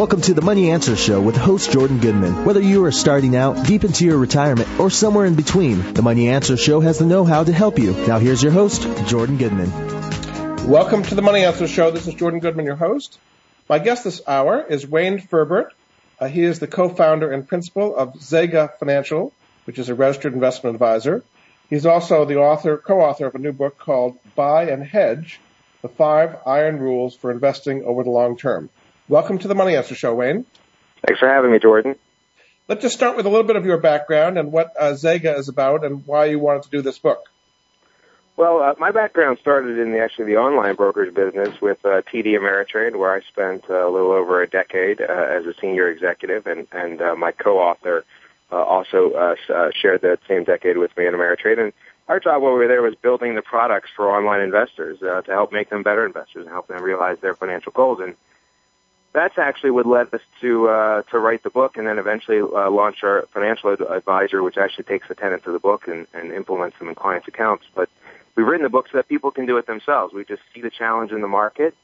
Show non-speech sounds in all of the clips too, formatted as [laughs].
Welcome to the Money Answer Show with host Jordan Goodman. Whether you are starting out, deep into your retirement, or somewhere in between, the Money Answer Show has the know-how to help you. Now here's your host, Jordan Goodman. Welcome to the Money Answer Show. This is Jordan Goodman, your host. My guest this hour is Wayne Ferbert. Uh, he is the co-founder and principal of Zega Financial, which is a registered investment advisor. He's also the author, co-author of a new book called Buy and Hedge, The Five Iron Rules for Investing Over the Long Term. Welcome to the Money Answer Show, Wayne. Thanks for having me, Jordan. Let's just start with a little bit of your background and what uh, Zega is about and why you wanted to do this book. Well, uh, my background started in the, actually the online brokerage business with uh, TD Ameritrade, where I spent uh, a little over a decade uh, as a senior executive, and and uh, my co-author uh, also shared that same decade with me in Ameritrade. And our job over there was building the products for online investors uh, to help make them better investors and help them realize their financial goals. And that's actually what led us to uh, to write the book and then eventually uh, launch our financial advisor, which actually takes the tenets of the book and, and implements them in clients' accounts. But we've written the book so that people can do it themselves. We just see the challenge in the market.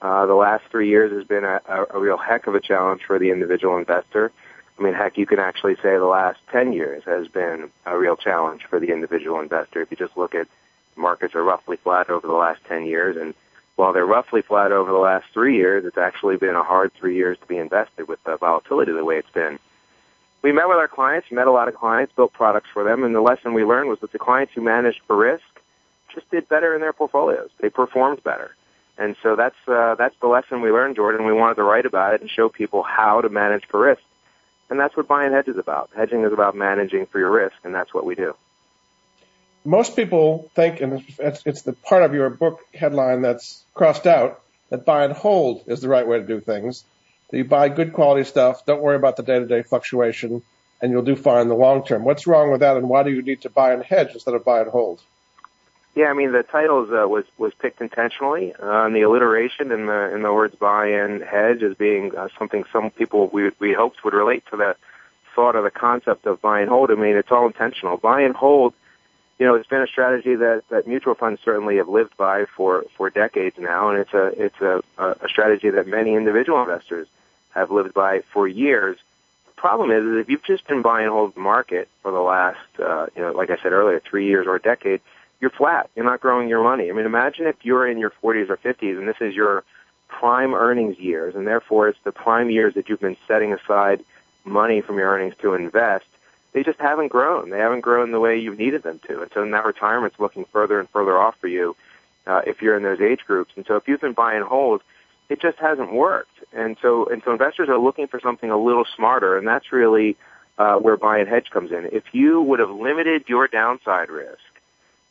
Uh, the last three years has been a, a, a real heck of a challenge for the individual investor. I mean, heck, you can actually say the last 10 years has been a real challenge for the individual investor. If you just look at markets are roughly flat over the last 10 years and while they're roughly flat over the last three years, it's actually been a hard three years to be invested with the volatility the way it's been. We met with our clients, met a lot of clients, built products for them, and the lesson we learned was that the clients who managed for risk just did better in their portfolios. They performed better. And so that's uh, that's the lesson we learned, Jordan. We wanted to write about it and show people how to manage for risk. And that's what buy and hedge is about. Hedging is about managing for your risk, and that's what we do most people think, and it's, it's the part of your book headline that's crossed out, that buy and hold is the right way to do things. That you buy good quality stuff, don't worry about the day-to-day fluctuation, and you'll do fine in the long term. What's wrong with that, and why do you need to buy and hedge instead of buy and hold? Yeah, I mean the title uh, was was picked intentionally, uh, and the alliteration in the in the words buy and hedge as being uh, something some people we we hoped would relate to the thought or the concept of buy and hold. I mean it's all intentional. Buy and hold you know, it's been a strategy that, that mutual funds certainly have lived by for, for decades now, and it's a it's a, a strategy that many individual investors have lived by for years. The problem is, is if you've just been buying hold market for the last, uh, you know, like I said earlier, three years or a decade, you're flat. You're not growing your money. I mean, imagine if you're in your 40s or 50s and this is your prime earnings years, and therefore it's the prime years that you've been setting aside money from your earnings to invest they just haven't grown. They haven't grown the way you've needed them to. And so now retirement's looking further and further off for you uh, if you're in those age groups. And so if you've been buy and hold, it just hasn't worked. And so and so investors are looking for something a little smarter, and that's really uh, where buy and hedge comes in. If you would have limited your downside risk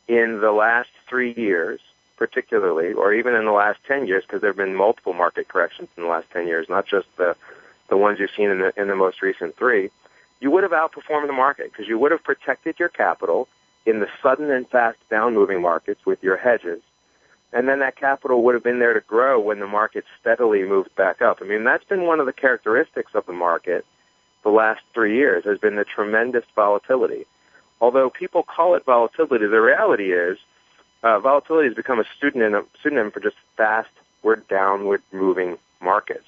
in the last three years, particularly, or even in the last ten years, because there have been multiple market corrections in the last ten years, not just the the ones you've seen in the in the most recent three you would have outperformed the market because you would have protected your capital in the sudden and fast down moving markets with your hedges. And then that capital would have been there to grow when the market steadily moved back up. I mean, that's been one of the characteristics of the market the last three years has been the tremendous volatility. Although people call it volatility, the reality is uh, volatility has become a pseudonym, pseudonym for just fast, downward moving markets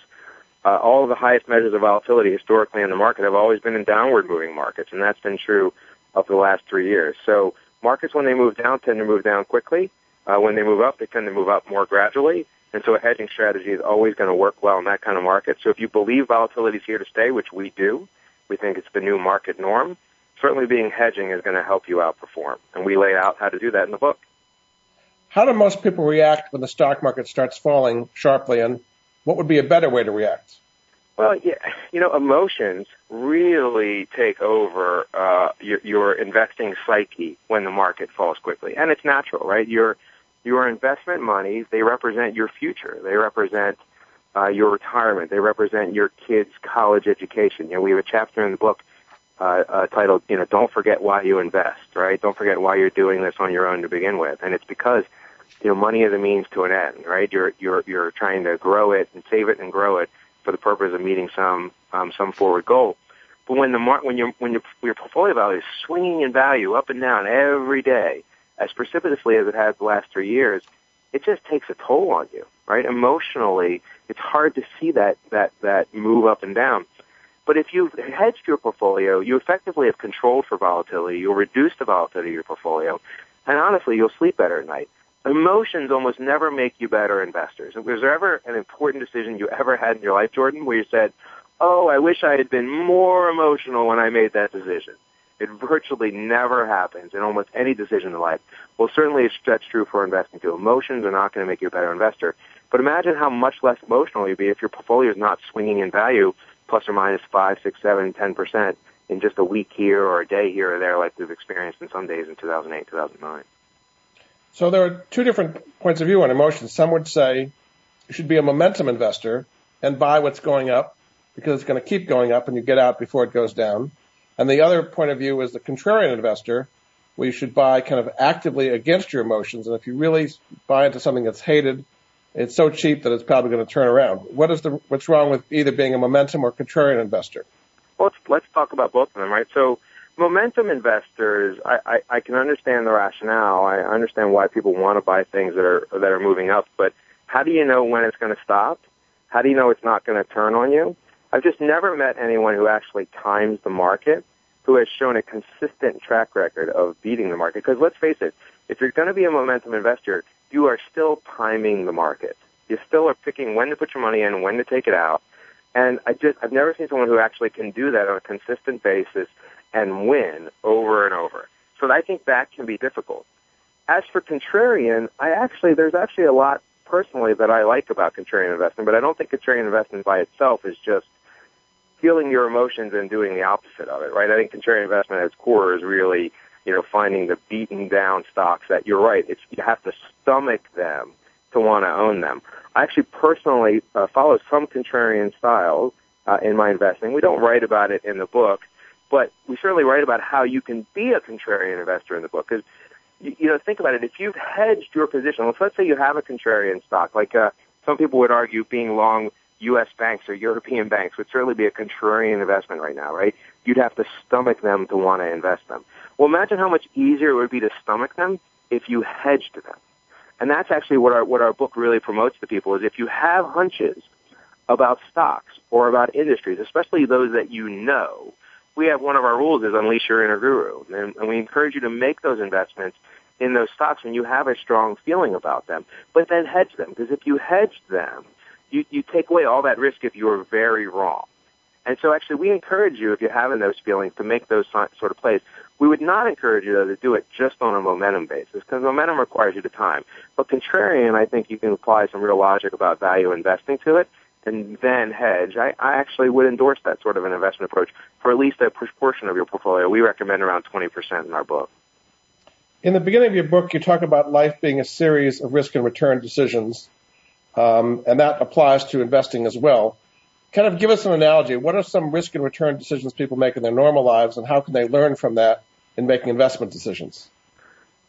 uh, all of the highest measures of volatility historically in the market have always been in downward moving markets, and that's been true of the last three years. So markets, when they move down, tend to move down quickly. Uh, when they move up, they tend to move up more gradually. And so a hedging strategy is always going to work well in that kind of market. So if you believe volatility is here to stay, which we do, we think it's the new market norm, certainly being hedging is going to help you outperform. And we lay out how to do that in the book. How do most people react when the stock market starts falling sharply and what would be a better way to react? Well, yeah, you know, emotions really take over uh, your, your investing psyche when the market falls quickly, and it's natural, right? Your your investment monies they represent your future. They represent uh, your retirement. They represent your kids' college education. You know, we have a chapter in the book uh, uh, titled, you know, "Don't forget why you invest." Right? Don't forget why you're doing this on your own to begin with, and it's because you know money is a means to an end. Right? You're you're you're trying to grow it and save it and grow it for the purpose of meeting some um, some forward goal. But when the mar- when your when your your portfolio value is swinging in value up and down every day as precipitously as it has the last three years, it just takes a toll on you, right? Emotionally, it's hard to see that that that move up and down. But if you've hedged your portfolio, you effectively have controlled for volatility. You'll reduce the volatility of your portfolio, and honestly, you'll sleep better at night emotions almost never make you better investors. Was there ever an important decision you ever had in your life, Jordan, where you said, oh, I wish I had been more emotional when I made that decision? It virtually never happens in almost any decision in life. Well, certainly that's true for investing too. Emotions are not going to make you a better investor. But imagine how much less emotional you'd be if your portfolio is not swinging in value plus or minus five, six, seven, ten percent in just a week here or a day here or there like we've experienced in some days in 2008, 2009. So there are two different points of view on emotions. Some would say you should be a momentum investor and buy what's going up because it's going to keep going up and you get out before it goes down. And the other point of view is the contrarian investor, where you should buy kind of actively against your emotions. And if you really buy into something that's hated, it's so cheap that it's probably going to turn around. What is the what's wrong with either being a momentum or contrarian investor? Well, let's let's talk about both of them, right? So momentum investors, I, I, I can understand the rationale. I understand why people want to buy things that are that are moving up, but how do you know when it's going to stop? How do you know it's not going to turn on you? I've just never met anyone who actually times the market who has shown a consistent track record of beating the market. Because let's face it, if you're going to be a momentum investor, you are still timing the market. You still are picking when to put your money in, when to take it out. And I just, I've never seen someone who actually can do that on a consistent basis and win over and over. So I think that can be difficult. As for contrarian, I actually, there's actually a lot personally that I like about contrarian investing, but I don't think contrarian investing by itself is just feeling your emotions and doing the opposite of it, right? I think contrarian investment at its core is really, you know, finding the beaten down stocks that you're right. It's, you have to stomach them to want to own them. I actually personally uh, follow some contrarian styles uh, in my investing. We don't write about it in the book, but we certainly write about how you can be a contrarian investor in the book. Because, you, know, think about it. If you've hedged your position, let's, let's say you have a contrarian stock, like uh, some people would argue being long U.S. banks or European banks would certainly be a contrarian investment right now, right? You'd have to stomach them to want to invest them. Well, imagine how much easier it would be to stomach them if you hedged them. And that's actually what our, what our book really promotes to people is if you have hunches about stocks or about industries, especially those that you know, we have one of our rules is unleash your inner guru, and, and we encourage you to make those investments in those stocks when you have a strong feeling about them. But then hedge them, because if you hedge them, you, you take away all that risk if you are very wrong. And so actually we encourage you, if you're having those feelings, to make those sort of plays. We would not encourage you, though, to do it just on a momentum basis, because momentum requires you to time. But contrarian, I think you can apply some real logic about value investing to it, and then hedge, I, I actually would endorse that sort of an investment approach for at least a portion of your portfolio. We recommend around 20% in our book. In the beginning of your book, you talk about life being a series of risk and return decisions, um, and that applies to investing as well. Kind of give us an analogy. What are some risk and return decisions people make in their normal lives, and how can they learn from that in making investment decisions?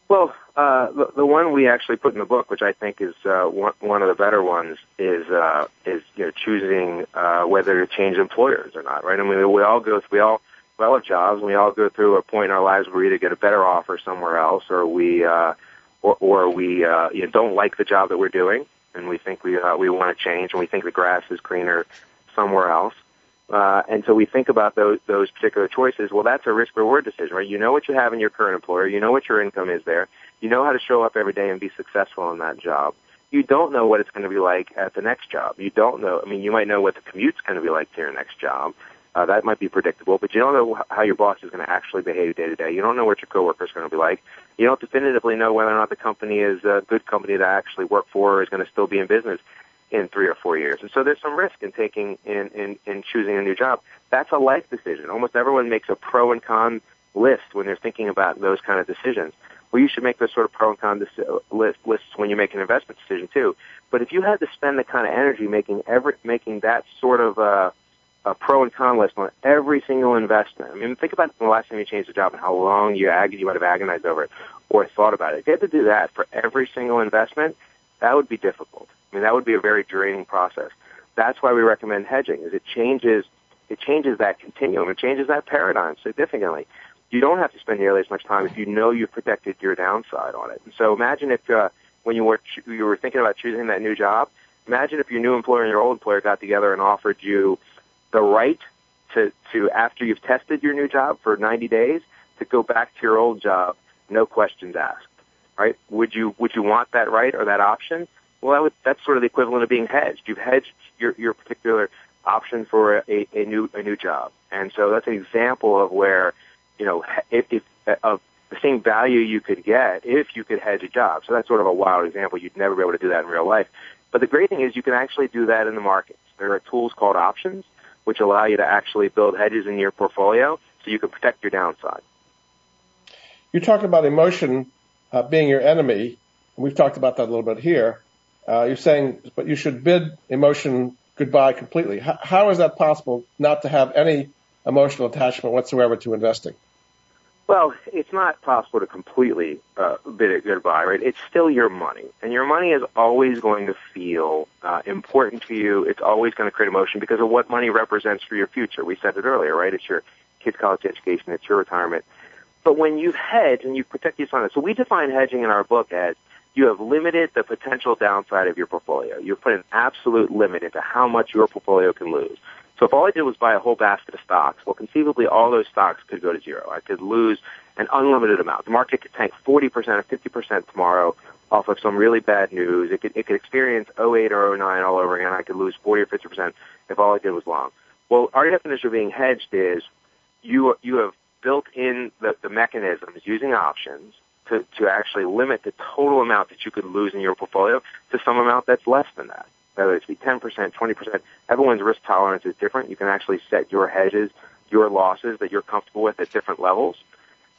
Well, uh, the, the one we actually put in the book, which I think is uh, one, of the better ones, is uh, is you know choosing uh, whether to change employers or not. Right? I mean, we all go, we all we all have jobs, and we all go through a point in our lives where we either get a better offer somewhere else, or we uh, or, or we uh, you know, don't like the job that we're doing, and we think we uh, we want to change, and we think the grass is greener somewhere else. Uh, and so we think about those those particular choices. Well, that's a risk reward decision, right? You know what you have in your current employer. You know what your income is there. You know how to show up every day and be successful in that job. You don't know what it's going to be like at the next job. You don't know. I mean, you might know what the commute's going to be like to your next job. Uh, that might be predictable, but you don't know how your boss is going to actually behave day to day. You don't know what your coworkers are going to be like. You don't definitively know whether or not the company is a good company to actually work for or is going to still be in business in three or four years. And so there's some risk in taking in, in, in choosing a new job. That's a life decision. Almost everyone makes a pro and con list when they're thinking about those kind of decisions. Well, you should make those sort of pro and con list, lists when you make an investment decision too. But if you had to spend the kind of energy making every making that sort of uh, a pro and con list on every single investment. I mean, think about the last time you changed a job and how long you ag- you might have agonized over it or thought about it. If you had to do that for every single investment, that would be difficult. I mean, that would be a very draining process. That's why we recommend hedging. Is it changes it changes that continuum. It changes that paradigm significantly. You don't have to spend nearly as much time if you know you've protected your downside on it. So imagine if uh, when you were you were thinking about choosing that new job, imagine if your new employer and your old employer got together and offered you the right to, to after you've tested your new job for 90 days to go back to your old job, no questions asked. Right? Would you would you want that right or that option? Well, that would, that's sort of the equivalent of being hedged. You've hedged your your particular option for a, a new a new job, and so that's an example of where you know if, if of the same value you could get if you could hedge a job. So that's sort of a wild example. You'd never be able to do that in real life. But the great thing is you can actually do that in the markets. There are tools called options which allow you to actually build hedges in your portfolio so you can protect your downside. You talked about emotion uh, being your enemy, we've talked about that a little bit here. Uh, you're saying, but you should bid emotion goodbye completely. How is that possible not to have any emotional attachment whatsoever to investing? Well, it's not possible to completely uh, bid it goodbye, right? It's still your money, and your money is always going to feel uh, important to you. It's always going to create emotion because of what money represents for your future. We said it earlier, right? It's your kids' college education, it's your retirement. But when you hedge and you protect yourself, on so we define hedging in our book as you have limited the potential downside of your portfolio. You've put an absolute limit into how much your portfolio can lose. So if all I did was buy a whole basket of stocks, well, conceivably all those stocks could go to zero. I could lose an unlimited amount. The market could tank 40% or 50% tomorrow off of some really bad news. It could, it could experience 08 or 09 all over again. I could lose 40 or 50% if all I did was long. Well, our definition of being hedged is you, you have built in the, the mechanisms using options to, to actually limit the total amount that you could lose in your portfolio to some amount that's less than that whether it's be 10%, 20%. Everyone's risk tolerance is different. You can actually set your hedges, your losses that you're comfortable with at different levels.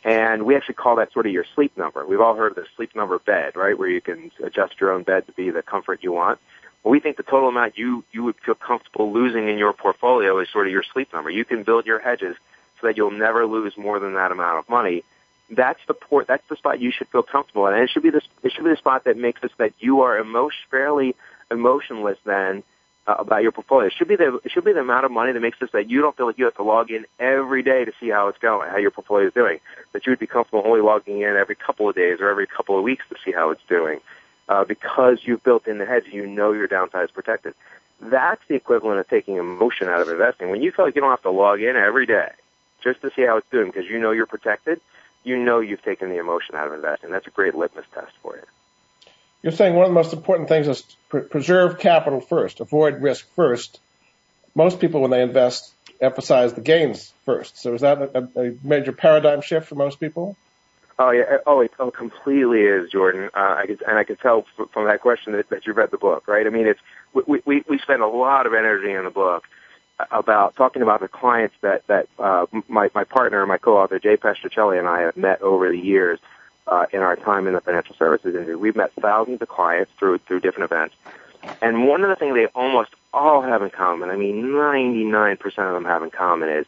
And we actually call that sort of your sleep number. We've all heard of the sleep number bed, right, where you can adjust your own bed to be the comfort you want. Well, we think the total amount you, you would feel comfortable losing in your portfolio is sort of your sleep number. You can build your hedges so that you'll never lose more than that amount of money. That's the port, that's the spot you should feel comfortable in. And it should be the, it should be the spot that makes us that you are emotion, fairly emotionless then uh, about your portfolio. It should be the it should be the amount of money that makes us that you don't feel like you have to log in every day to see how it's going, how your portfolio is doing. That you would be comfortable only logging in every couple of days or every couple of weeks to see how it's doing, uh, because you've built in the hedge. You know your downside is protected. That's the equivalent of taking emotion out of investing. When you feel like you don't have to log in every day just to see how it's doing because you know you're protected, you know you've taken the emotion out of investing. That's a great litmus test for you. You're saying one of the most important things is pr- preserve capital first, avoid risk first. Most people, when they invest, emphasize the gains first. So is that a, a major paradigm shift for most people? Oh yeah, oh it oh, completely is, Jordan. Uh, I could, and I can tell from that question that, that you've read the book, right? I mean, it's we we we spend a lot of energy in the book about talking about the clients that that uh, my my partner, my co-author Jay Petrocelli, and I have met over the years uh, in our time in the financial services industry. We've met thousands of clients through through different events, and one of the things they almost all have in common, I mean, 99% of them have in common is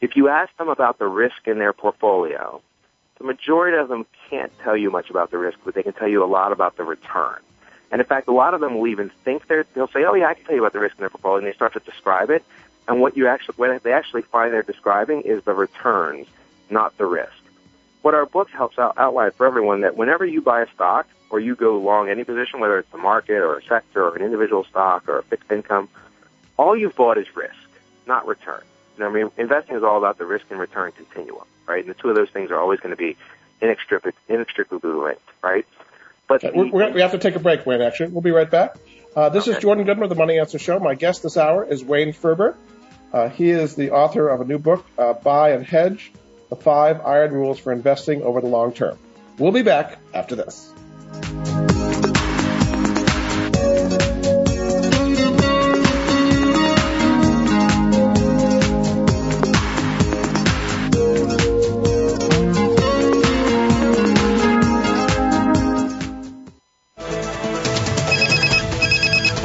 if you ask them about the risk in their portfolio, the majority of them can't tell you much about the risk, but they can tell you a lot about the return. And in fact, a lot of them will even think they're, they'll say, oh yeah, I can tell you about the risk in their portfolio, and they start to describe it. And what you actually, what they actually find they're describing is the returns, not the risk what our book helps out, outline for everyone that whenever you buy a stock or you go long any position, whether it's the market or a sector or an individual stock or a fixed income, all you've bought is risk, not return. You know, I mean, investing is all about the risk and return continuum, right? And the two of those things are always going to be inextricably linked, right? But the, we're, we have to take a break, Wayne. Actually, we'll be right back. Uh, this okay. is Jordan Goodman of the Money Answer Show. My guest this hour is Wayne Ferbert. Uh, he is the author of a new book, uh, Buy and Hedge the five iron rules for investing over the long term. We'll be back after this.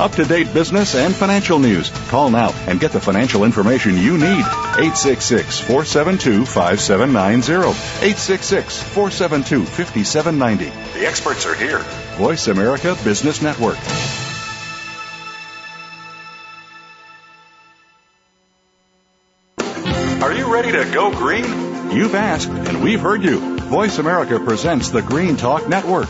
Up-to-date business and financial news. Call now and get the financial information you need. 866-472-5790. 866-472-5790. The experts are here. Voice America Business Network. Are you ready to go green? You've asked, and we've heard you. Voice America presents the Green Talk Network.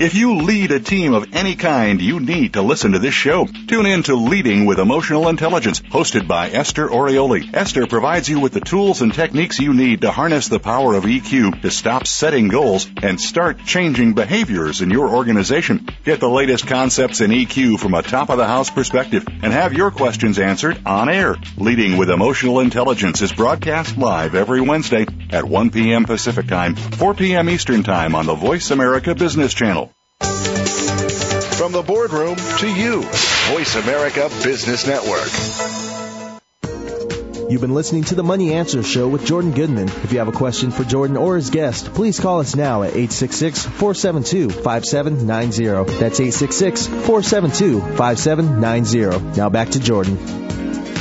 If you lead a team of any kind, you need to listen to this show. Tune in to Leading with Emotional Intelligence, hosted by Esther Orioli. Esther provides you with the tools and techniques you need to harness the power of EQ to stop setting goals and start changing behaviors in your organization. Get the latest concepts in EQ from a top of the house perspective and have your questions answered on air. Leading with Emotional Intelligence is broadcast live every Wednesday at 1 p.m. Pacific Time, 4 p.m. Eastern Time on the Voice America Business Channel. From the boardroom to you, Voice America Business Network. You've been listening to the Money Answer Show with Jordan Goodman. If you have a question for Jordan or his guest, please call us now at 866-472-5790. That's 866-472-5790. Now back to Jordan.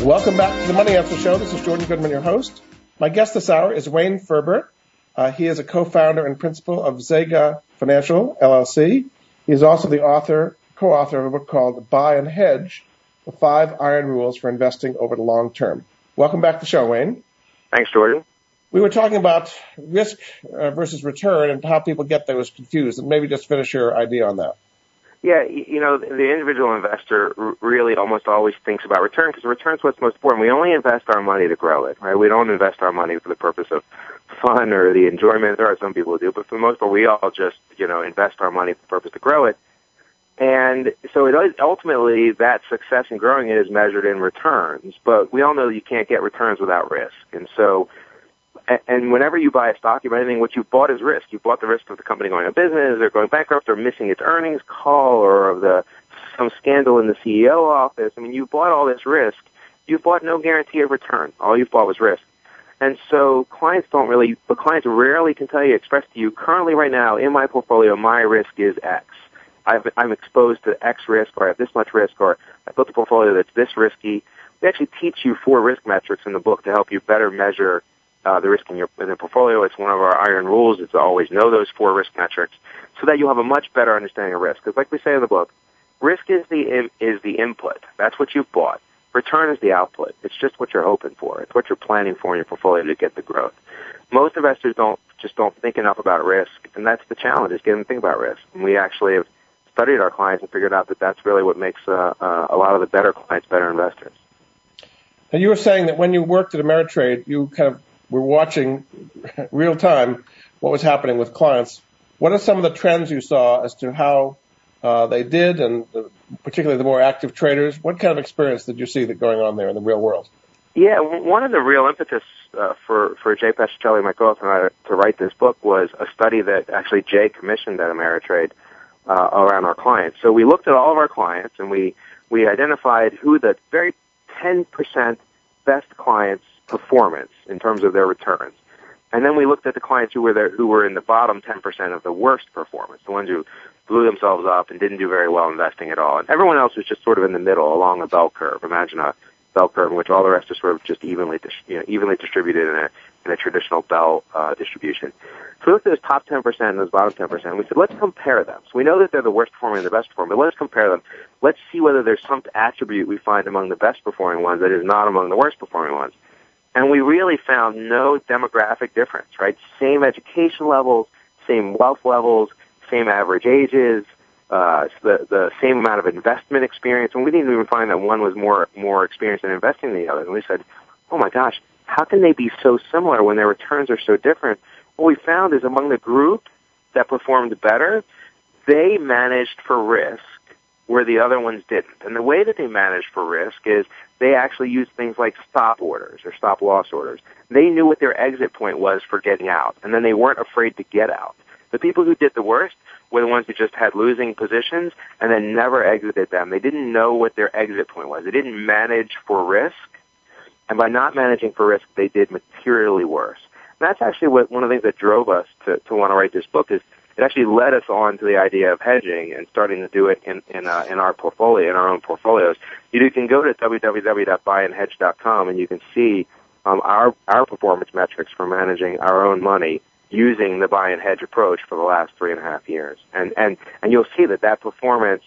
Welcome back to the Money Answer Show. This is Jordan Goodman, your host. My guest this hour is Wayne Ferbert. Uh, he is a co-founder and principal of Zega Financial LLC. He is also the author, co-author of a book called Buy and Hedge: The Five Iron Rules for Investing Over the Long Term. Welcome back to the show, Wayne. Thanks, Jordan. We were talking about risk uh, versus return and how people get those confused, and maybe just finish your idea on that. Yeah, you know, the individual investor really almost always thinks about return because return is what's most important. We only invest our money to grow it, right? We don't invest our money for the purpose of fun or the enjoyment. There are some people who do, but for the most part, we all just, you know, invest our money for the purpose to grow it. And so it ultimately that success in growing it is measured in returns, but we all know that you can't get returns without risk. And so and whenever you buy a stock, you buy anything, what you've bought is risk. You've bought the risk of the company going out of business, or going bankrupt, or missing its earnings call, or of the some scandal in the CEO office. I mean, you bought all this risk. You bought no guarantee of return. All you bought was risk. And so clients don't really, but clients rarely can tell you, express to you, currently right now in my portfolio, my risk is X. I've, I'm exposed to X risk, or I have this much risk, or I built a portfolio that's this risky. We actually teach you four risk metrics in the book to help you better measure uh, the risk in your in the portfolio. It's one of our iron rules is to always know those four risk metrics so that you'll have a much better understanding of risk. Because like we say in the book, risk is the is the input. That's what you've bought. Return is the output. It's just what you're hoping for. It's what you're planning for in your portfolio to get the growth. Most investors don't just don't think enough about risk, and that's the challenge is getting them to think about risk. And we actually have studied our clients and figured out that that's really what makes uh, uh, a lot of the better clients better investors. And you were saying that when you worked at Ameritrade, you kind of were watching [laughs] real time what was happening with clients. What are some of the trends you saw as to how uh, they did, and the, particularly the more active traders? What kind of experience did you see that going on there in the real world? Yeah, one of the real impetus uh, for for Jay Petrocelli, my co-author, and I to write this book was a study that actually Jay commissioned at Ameritrade uh, around our clients. So we looked at all of our clients and we we identified who the very 10% best clients performance in terms of their returns. And then we looked at the clients who were there, who were in the bottom 10% of the worst performance, the ones who blew themselves up and didn't do very well investing at all. And everyone else was just sort of in the middle along a bell curve. Imagine a bell curve in which all the rest are sort of just evenly, you know, evenly distributed in a, in a traditional bell uh, distribution. So we looked at those top 10% and those bottom 10%, and we said, let's compare them. So we know that they're the worst performing and the best performing, but let's compare them. Let's see whether there's some attribute we find among the best performing ones that is not among the worst performing ones. And we really found no demographic difference, right? Same education levels, same wealth levels, same average ages, uh, the the same amount of investment experience, and we didn't even find that one was more more experienced in investing than the other. And we said, "Oh my gosh, how can they be so similar when their returns are so different?" What we found is among the group that performed better, they managed for risk where the other ones didn't. And the way that they managed for risk is they actually used things like stop orders or stop loss orders. They knew what their exit point was for getting out, and then they weren't afraid to get out. The people who did the worst were the ones who just had losing positions and then never exited them. They didn't know what their exit point was. They didn't manage for risk. And by not managing for risk, they did materially worse. And that's actually what one of the things that drove us to, to want to write this book is it actually led us on to the idea of hedging and starting to do it in in, uh, in our portfolio, in our own portfolios. You can go to www.buyandhedge.com and you can see um, our our performance metrics for managing our own money using the buy and hedge approach for the last three and a half years. And and and you'll see that that performance,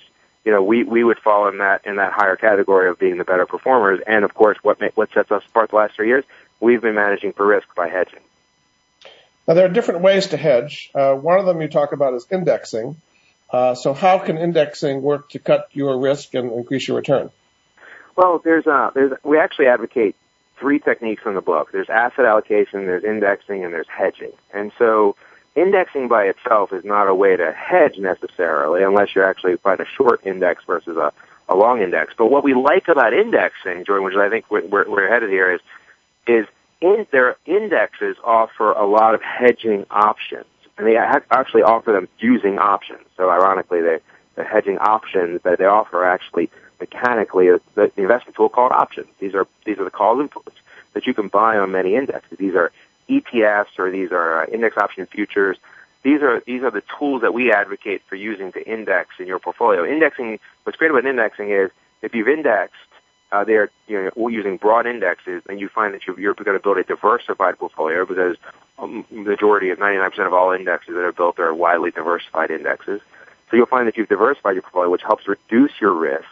you know, we we would fall in that in that higher category of being the better performers. And of course, what what sets us apart the last three years, we've been managing for risk by hedging. Now there are different ways to hedge. Uh, one of them you talk about is indexing. Uh, so how can indexing work to cut your risk and increase your return? Well, there's uh, there's we actually advocate three techniques in the book. There's asset allocation, there's indexing, and there's hedging. And so indexing by itself is not a way to hedge necessarily unless you're actually buying a short index versus a, a long index. But what we like about indexing, Jordan, which I think we're, we're headed here is, is in, their indexes offer a lot of hedging options. And they actually offer them using options. So ironically, they, the hedging options that they offer actually mechanically the, investment tool called options. These are these are the call inputs that you can buy on many indexes. These are ETFs or these are uh, index option futures. These are these are the tools that we advocate for using to index in your portfolio. Indexing. What's great about indexing is if you've indexed, uh, they're you know using broad indexes, and you find that you're, you're going to build a diversified portfolio because um, majority of 99% of all indexes that are built are widely diversified indexes. So you'll find that you've diversified your portfolio, which helps reduce your risk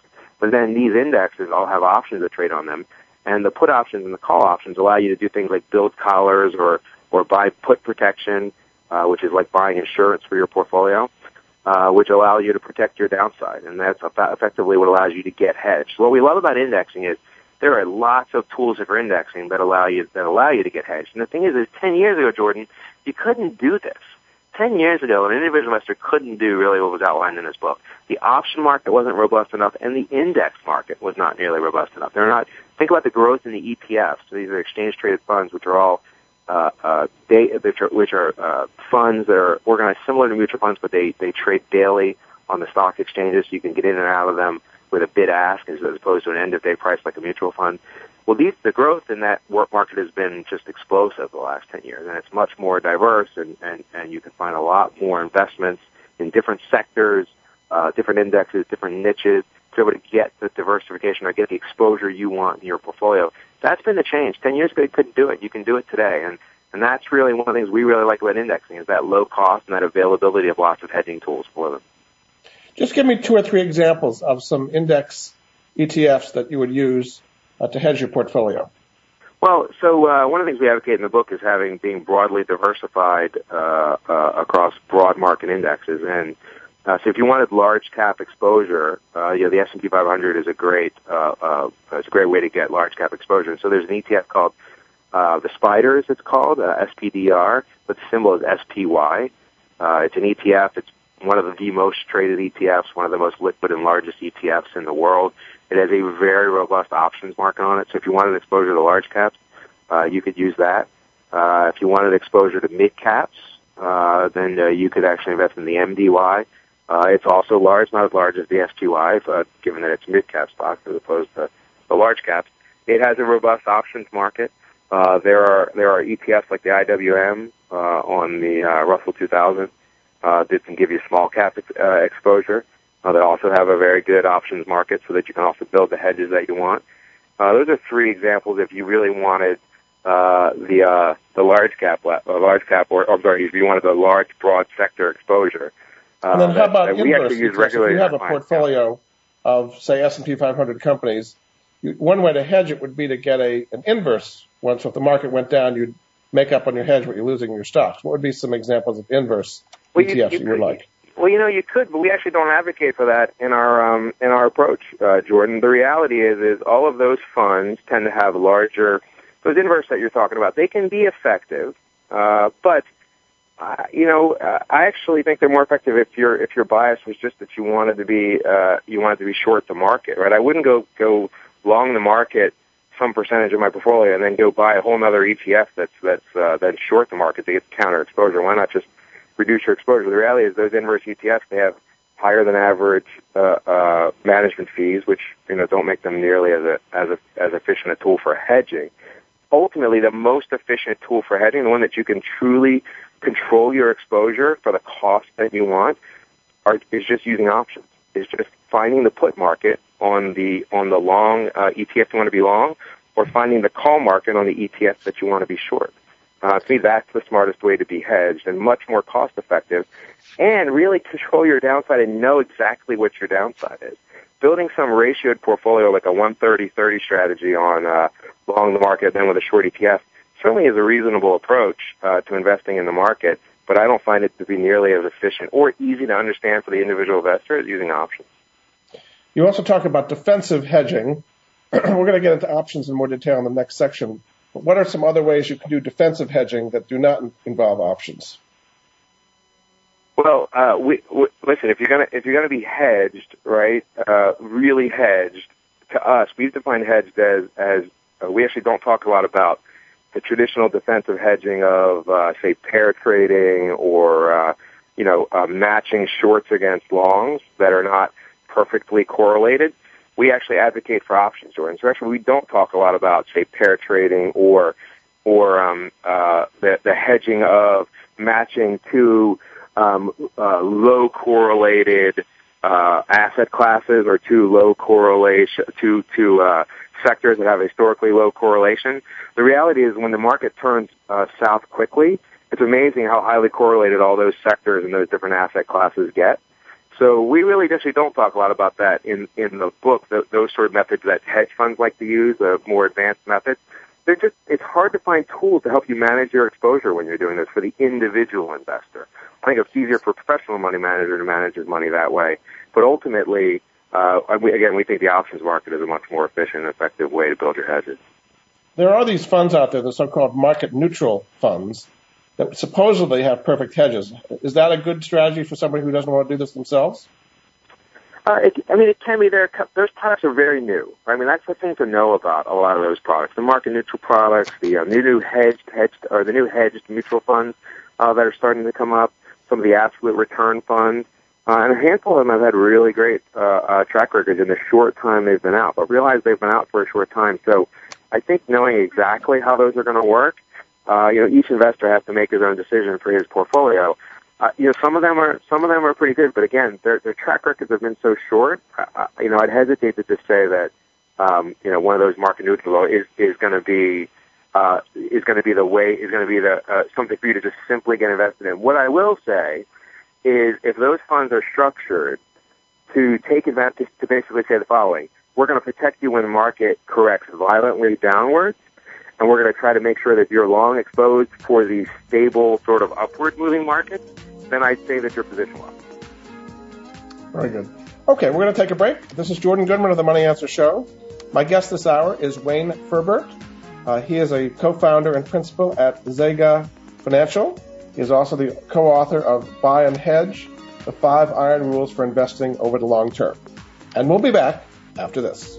but then these indexes all have options that trade on them. And the put options and the call options allow you to do things like build collars or, or buy put protection, uh, which is like buying insurance for your portfolio, uh, which allow you to protect your downside. And that's effectively what allows you to get hedged. What we love about indexing is there are lots of tools for indexing that allow you, that allow you to get hedged. And the thing is, is 10 years ago, Jordan, you couldn't do this. 10 years ago, an individual investor couldn't do really what was outlined in this book. The option market wasn't robust enough, and the index market was not nearly robust enough. They're not, think about the growth in the ETFs. So these are exchange traded funds, which are all, uh, uh, day, which are, which are uh, funds that are organized similar to mutual funds, but they, they trade daily on the stock exchanges. So you can get in and out of them with a bid ask as opposed to an end of day price like a mutual fund. Well, these, the growth in that work market has been just explosive the last 10 years, and it's much more diverse, and, and, and you can find a lot more investments in different sectors, uh, different indexes, different niches, to be able to get the diversification or get the exposure you want in your portfolio. That's been the change. 10 years ago, you couldn't do it. You can do it today, and, and that's really one of the things we really like about indexing is that low cost and that availability of lots of hedging tools for them. Just give me two or three examples of some index ETFs that you would use uh, to hedge your portfolio? Well, so uh, one of the things we advocate in the book is having being broadly diversified uh, uh, across broad market indexes, and uh, so if you wanted large cap exposure, uh, you know the S and P 500 is a great uh, uh, it's a great way to get large cap exposure. And so there's an ETF called uh, the Spiders. It's called uh, SPDR, but the symbol is SPY. Uh, it's an ETF. It's one of the most traded ETFs, one of the most liquid and largest ETFs in the world. It has a very robust options market on it. So if you wanted exposure to large caps, uh, you could use that. Uh, if you wanted exposure to mid caps, uh, then uh, you could actually invest in the MDY. Uh, it's also large, not as large as the SPY, but given that it's mid cap stock as opposed to the large caps. It has a robust options market. Uh, there are there are ETFs like the IWM uh, on the uh, Russell 2000 uh, that can give you small cap ex- uh, exposure. Uh, they also have a very good options market so that you can also build the hedges that you want. Uh, those are three examples if you really wanted uh, the uh, the large cap, uh, large cap, or, or sorry, if you wanted the large broad sector exposure. Uh, and then how about that, we actually use regularly? If you have a portfolio of say S and P 500 companies, you, one way to hedge it would be to get a an inverse one. So if the market went down, you'd make up on your hedge what you're losing in your stocks. What would be some examples of inverse well, ETFs you, you, you would like? Well, you know, you could, but we actually don't advocate for that in our um, in our approach, uh, Jordan. The reality is, is all of those funds tend to have larger those inverse that you're talking about. They can be effective, uh, but uh, you know, uh, I actually think they're more effective if your if your bias was just that you wanted to be uh, you wanted to be short the market, right? I wouldn't go go long the market some percentage of my portfolio and then go buy a whole other ETF that's that's uh, that's short the market to get counter exposure. Why not just reduce your exposure? The reality is those inverse ETFs they have higher than average uh, uh, management fees, which you know don't make them nearly as a, as a, as efficient a tool for hedging. Ultimately, the most efficient tool for hedging, the one that you can truly control your exposure for the cost that you want are, is just using options. Is just finding the put market on the on the long uh, ETF you want to be long, or finding the call market on the ETF that you want to be short. Uh, to me, that's the smartest way to be hedged and much more cost effective, and really control your downside and know exactly what your downside is. Building some ratioed portfolio like a 130-30 strategy on uh, long the market, then with a short ETF certainly is a reasonable approach uh, to investing in the market, but I don't find it to be nearly as efficient or easy to understand for the individual investor as using options. You also talk about defensive hedging. [clears throat] We're going to get into options in more detail in the next section. What are some other ways you can do defensive hedging that do not involve options? Well, uh, we, we, listen. If you're gonna if you're gonna be hedged, right, uh, really hedged, to us, we've defined hedged as as uh, we actually don't talk a lot about the traditional defensive hedging of, uh, say, pair trading or, uh, you know, uh, matching shorts against longs that are not perfectly correlated. We actually advocate for options. So actually, we don't talk a lot about, say, pair trading or or um, uh, the, the hedging of matching two um, uh, low correlated uh, asset classes or two low correlation, two two uh, sectors that have historically low correlation. The reality is when the market turns uh, south quickly, it's amazing how highly correlated all those sectors and those different asset classes get. So we really actually don't talk a lot about that in, in the book, the, those sort of methods that hedge funds like to use, the more advanced methods. They're just, it's hard to find tools to help you manage your exposure when you're doing this for the individual investor. I think it's easier for a professional money manager to manage his money that way. But ultimately, uh, we, again, we think the options market is a much more efficient and effective way to build your hedges. There are these funds out there, the so-called market neutral funds, that supposedly have perfect hedges. Is that a good strategy for somebody who doesn't want to do this themselves? Uh, it, I mean, it can be. There, those products are very new. I mean, that's the thing to know about a lot of those products. The market neutral products, the uh, new new hedged hedged or the new hedged mutual funds uh, that are starting to come up. Some of the absolute return funds. Uh, and a handful of them have had really great uh, uh, track records in the short time they've been out. But realize they've been out for a short time. So I think knowing exactly how those are going to work, uh, you know, each investor has to make his own decision for his portfolio. Uh, you know, some of them are some of them are pretty good, but again, their their track records have been so short. Uh, you know, I'd hesitate to just say that um, you know one of those market neutral is is going to be uh, is going to be the way is going to be the uh, something for you to just simply get invested in. What I will say is if those funds are structured to take advantage, to basically say the following, we're going to protect you when the market corrects violently downwards, and we're going to try to make sure that you're long exposed for the stable sort of upward moving markets, then I'd say that your position well. Very good. Okay, we're going to take a break. This is Jordan Goodman of the Money Answer Show. My guest this hour is Wayne Ferbert. Uh, he is a co-founder and principal at Zega Financial. He is also the co-author of Buy and Hedge, the five iron rules for investing over the long term. And we'll be back after this.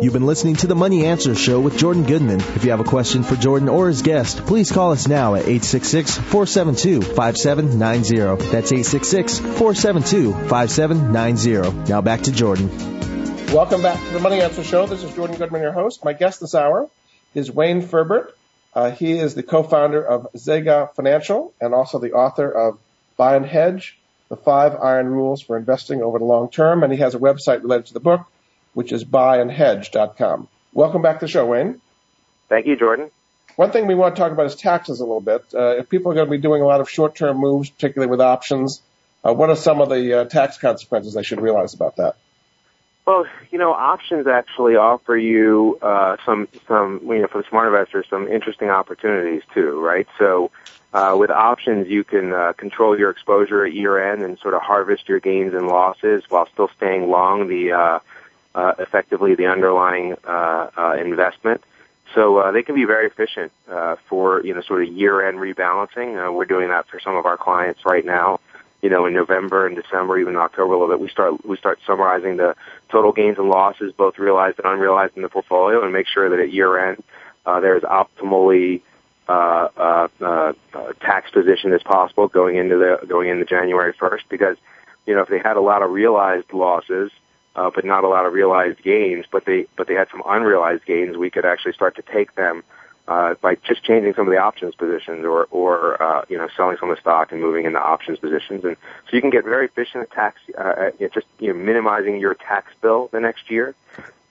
You've been listening to the Money Answer Show with Jordan Goodman. If you have a question for Jordan or his guest, please call us now at 866-472-5790. That's 866-472-5790. Now back to Jordan. Welcome back to the Money Answer Show. This is Jordan Goodman, your host. My guest this hour is Wayne Ferbert. Uh, he is the co-founder of Zega Financial and also the author of Buy and Hedge, the five iron rules for investing over the long term. And he has a website related to the book which is buyandhedge.com. Welcome back to the show, Wayne. Thank you, Jordan. One thing we want to talk about is taxes a little bit. Uh, if people are going to be doing a lot of short-term moves, particularly with options, uh, what are some of the uh, tax consequences they should realize about that? Well, you know, options actually offer you uh, some, some, you know, for the smart investors, some interesting opportunities too, right? So, uh, with options, you can uh, control your exposure at year end and sort of harvest your gains and losses while still staying long the uh, uh, effectively the underlying uh, uh, investment. So uh, they can be very efficient uh, for you know sort of year-end rebalancing. Uh, we're doing that for some of our clients right now. You know, in November and December, even October a little bit, we start we start summarizing the total gains and losses, both realized and unrealized in the portfolio, and make sure that at year-end uh, there's optimally uh, uh, uh, tax position as possible going into the going into January 1st. Because you know if they had a lot of realized losses uh, but not a lot of realized gains. But they but they had some unrealized gains. We could actually start to take them uh, by just changing some of the options positions, or or uh, you know selling some of the stock and moving into options positions. And so you can get very efficient at tax, uh, at just you know minimizing your tax bill the next year.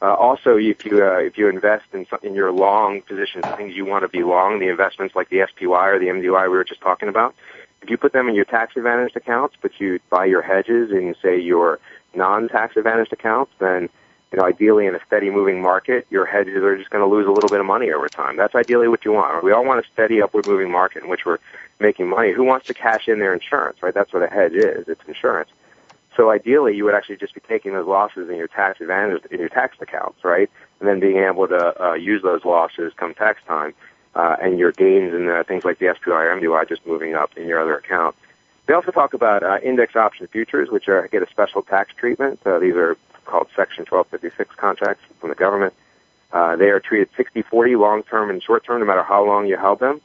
Uh, also, if you uh, if you invest in some, in your long positions, things you want to be long, the investments like the SPY or the MDY we were just talking about, if you put them in your tax advantaged accounts, but you buy your hedges and you say your non-tax advantaged accounts, then you know, ideally in a steady moving market, your hedges are just going to lose a little bit of money over time. That's ideally what you want. We all want a steady upward moving market in which we're making money. Who wants to cash in their insurance, right? That's what a hedge is. It's insurance. So ideally, you would actually just be taking those losses in your tax advantage in your tax accounts, right? And then being able to uh, use those losses come tax time, uh, and your gains in uh, things like the SPY or MDY just moving up in your other account. They also talk about uh, index option futures, which are, get a special tax treatment. Uh, these are called Section 1256 contracts from the government. Uh, they are treated 60-40 long-term and short-term, no matter how long you held them.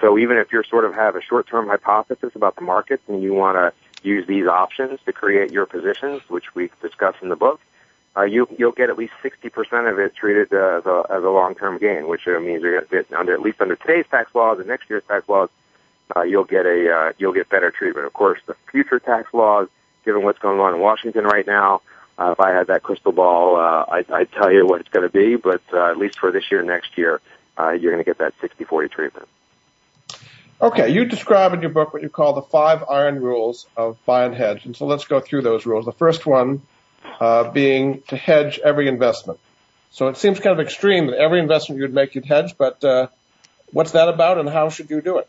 So even if you sort of have a short-term hypothesis about the market and you want to use these options to create your positions, which we discuss in the book, uh, you, you'll get at least 60% of it treated uh, as a, as a long-term gain, which uh, means you're going to get under, at least under today's tax laws and next year's tax laws, uh, you'll get a uh, you'll get better treatment. Of course, the future tax laws, given what's going on in Washington right now, uh, if I had that crystal ball, uh, I'd, I'd tell you what it's going to be. But uh, at least for this year, next year, uh, you're going to get that 60-40 treatment. Okay, you describe in your book what you call the five iron rules of buy and hedge, and so let's go through those rules. The first one uh, being to hedge every investment. So it seems kind of extreme that every investment you'd make you'd hedge, but uh, what's that about, and how should you do it?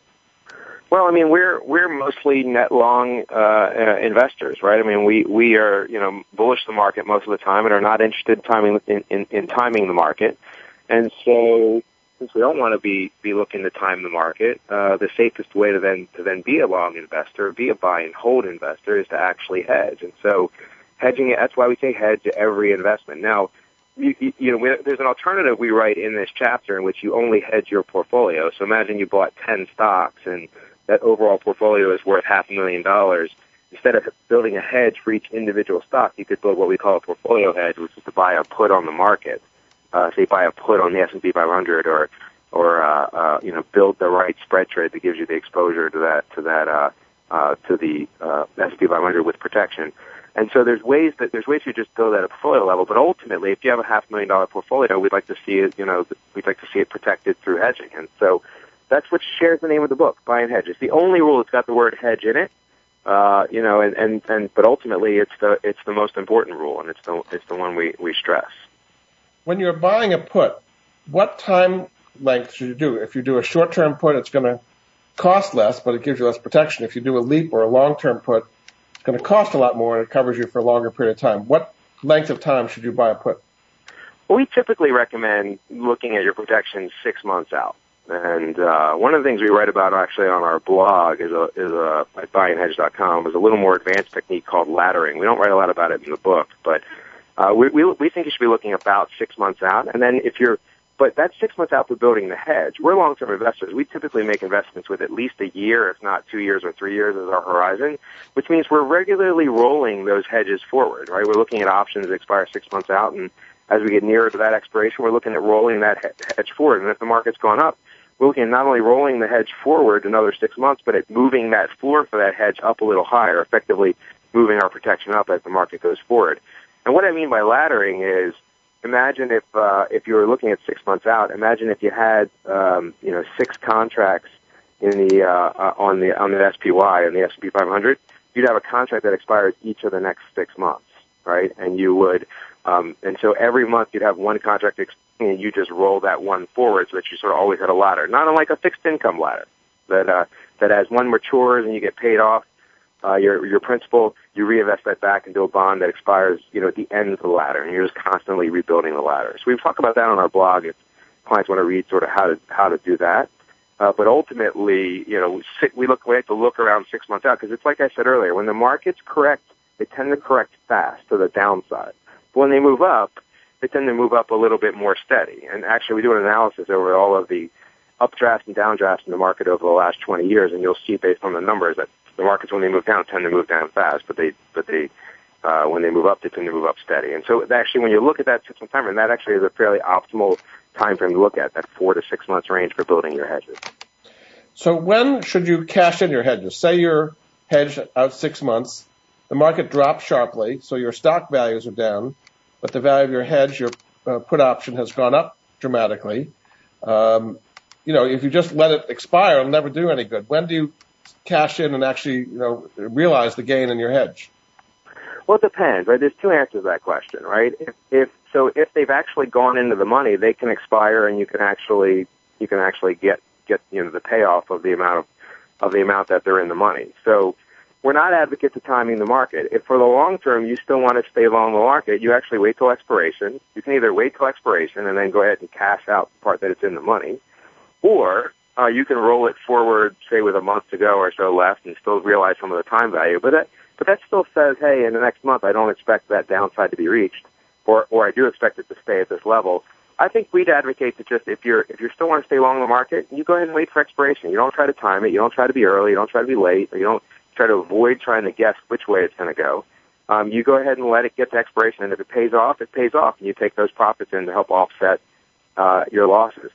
Well, I mean, we're we're mostly net long uh, uh, investors, right? I mean, we we are you know bullish the market most of the time and are not interested in timing in, in, in timing the market, and so since we don't want to be be looking to time the market, uh, the safest way to then to then be a long investor, be a buy and hold investor, is to actually hedge. And so, hedging it. That's why we say hedge every investment. Now, you, you know, we, there's an alternative we write in this chapter in which you only hedge your portfolio. So imagine you bought 10 stocks and that overall portfolio is worth half a million dollars. Instead of building a hedge for each individual stock, you could build what we call a portfolio hedge, which is to buy a put on the market. Uh, say buy a put on the S&P 500 or, or, uh, uh, you know, build the right spread trade that gives you the exposure to that, to that, uh, uh, to the uh, S&P 500 with protection. And so there's ways that there's ways to just build that at a portfolio level, but ultimately, if you have a half million dollar portfolio, we'd like to see it, you know, we'd like to see it protected through hedging. And so that's what shares the name of the book, buy and hedge. It's the only rule that's got the word hedge in it. Uh, you know, and, and, and, but ultimately it's the, it's the most important rule and it's the, it's the one we, we stress. When you're buying a put, what time length should you do? If you do a short-term put, it's going to cost less, but it gives you less protection. If you do a leap or a long-term put, it's going to cost a lot more and it covers you for a longer period of time. What length of time should you buy a put? We typically recommend looking at your protection six months out. And uh, one of the things we write about actually on our blog is a is a at buyandhedge.com is a little more advanced technique called laddering. We don't write a lot about it in the book, but uh, we, we we think you should be looking about six months out. And then if you're but that's six months out for building the hedge. We're long-term investors. We typically make investments with at least a year, if not two years or three years as our horizon, which means we're regularly rolling those hedges forward, right? We're looking at options that expire six months out, and as we get nearer to that expiration, we're looking at rolling that hedge forward. And if the market's gone up, we're looking at not only rolling the hedge forward another six months, but at moving that floor for that hedge up a little higher, effectively moving our protection up as the market goes forward. And what I mean by laddering is, imagine if uh, if you were looking at six months out. Imagine if you had um, you know six contracts in the uh, uh, on the on the SPY and the S&P 500. You'd have a contract that expires each of the next six months, right? And you would um, and so every month you'd have one contract and you just roll that one forward so that you sort of always had a ladder, not unlike a fixed income ladder that uh, that as one matures and you get paid off uh, your your principal, you reinvest that back into a bond that expires, you know, at the end of the ladder, and you're just constantly rebuilding the ladder. So we talk about that on our blog if clients want to read sort of how to how to do that. Uh, but ultimately, you know, we look we have to look around six months out because it's like I said earlier, when the markets correct, they tend to correct fast to the downside. But when they move up, they tend to move up a little bit more steady. And actually, we do an analysis over all of the updrafts and downdrafts in the market over the last 20 years, and you'll see based on the numbers that the markets, when they move down, tend to move down fast, but they, but they, uh, when they move up, they tend to move up steady. And so actually, when you look at that six month time frame, that actually is a fairly optimal time frame to look at, that four to six months range for building your hedges. So when should you cash in your hedges? Say you're hedged out six months, the market drops sharply, so your stock values are down but the value of your hedge, your uh, put option has gone up dramatically. Um, you know, if you just let it expire, it'll never do any good. When do you cash in and actually, you know, realize the gain in your hedge? Well, it depends, right? There's two answers to that question, right? If, if so, if they've actually gone into the money, they can expire, and you can actually you can actually get get you know the payoff of the amount of of the amount that they're in the money. So we're not advocates of timing the market. If for the long term you still want to stay long the market, you actually wait till expiration. You can either wait till expiration and then go ahead and cash out the part that it's in the money, or uh, you can roll it forward, say with a month to go or so left, and still realize some of the time value. But that, but that still says, hey, in the next month I don't expect that downside to be reached, or or I do expect it to stay at this level. I think we'd advocate to just if you're if you still want to stay long the market, you go ahead and wait for expiration. You don't try to time it. You don't try to be early. You don't try to be late. You don't try to avoid trying to guess which way it's going to go. Um, you go ahead and let it get to expiration, and if it pays off, it pays off, and you take those profits in to help offset uh, your losses.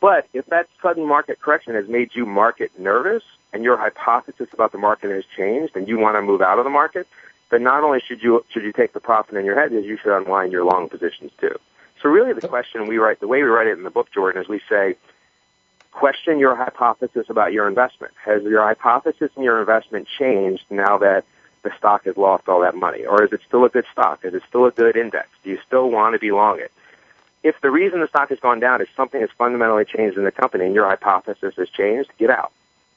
But if that sudden market correction has made you market nervous, and your hypothesis about the market has changed, and you want to move out of the market, then not only should you should you take the profit in your head, is you should unwind your long positions too. So really, the question we write, the way we write it in the book, Jordan, is we say question your hypothesis about your investment. Has your hypothesis and your investment changed now that the stock has lost all that money? Or is it still a good stock? Is it still a good index? Do you still want to be long it? If the reason the stock has gone down is something has fundamentally changed in the company and your hypothesis has changed, get out,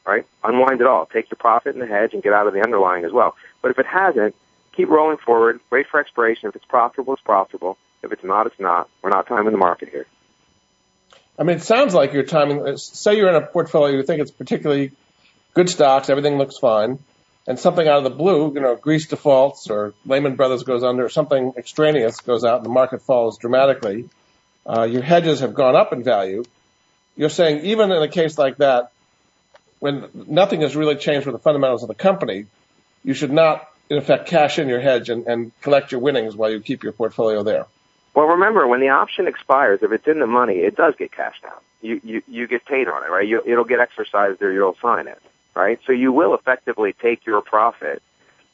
right? Unwind it all. Take your profit in the hedge and get out of the underlying as well. But if it hasn't, keep rolling forward, wait for expiration. If it's profitable, it's profitable. If it's not, it's not. We're not timing the market here. I mean, it sounds like you're timing. Say you're in a portfolio, you think it's particularly good stocks, everything looks fine, and something out of the blue, you know, Greece defaults or Lehman Brothers goes under, something extraneous goes out, and the market falls dramatically. Uh, your hedges have gone up in value. You're saying even in a case like that, when nothing has really changed with the fundamentals of the company, you should not, in effect, cash in your hedge and, and collect your winnings while you keep your portfolio there. Well, remember when the option expires, if it's in the money, it does get cashed out. You you you get paid on it, right? You, it'll get exercised or you'll sign it. right? So you will effectively take your profit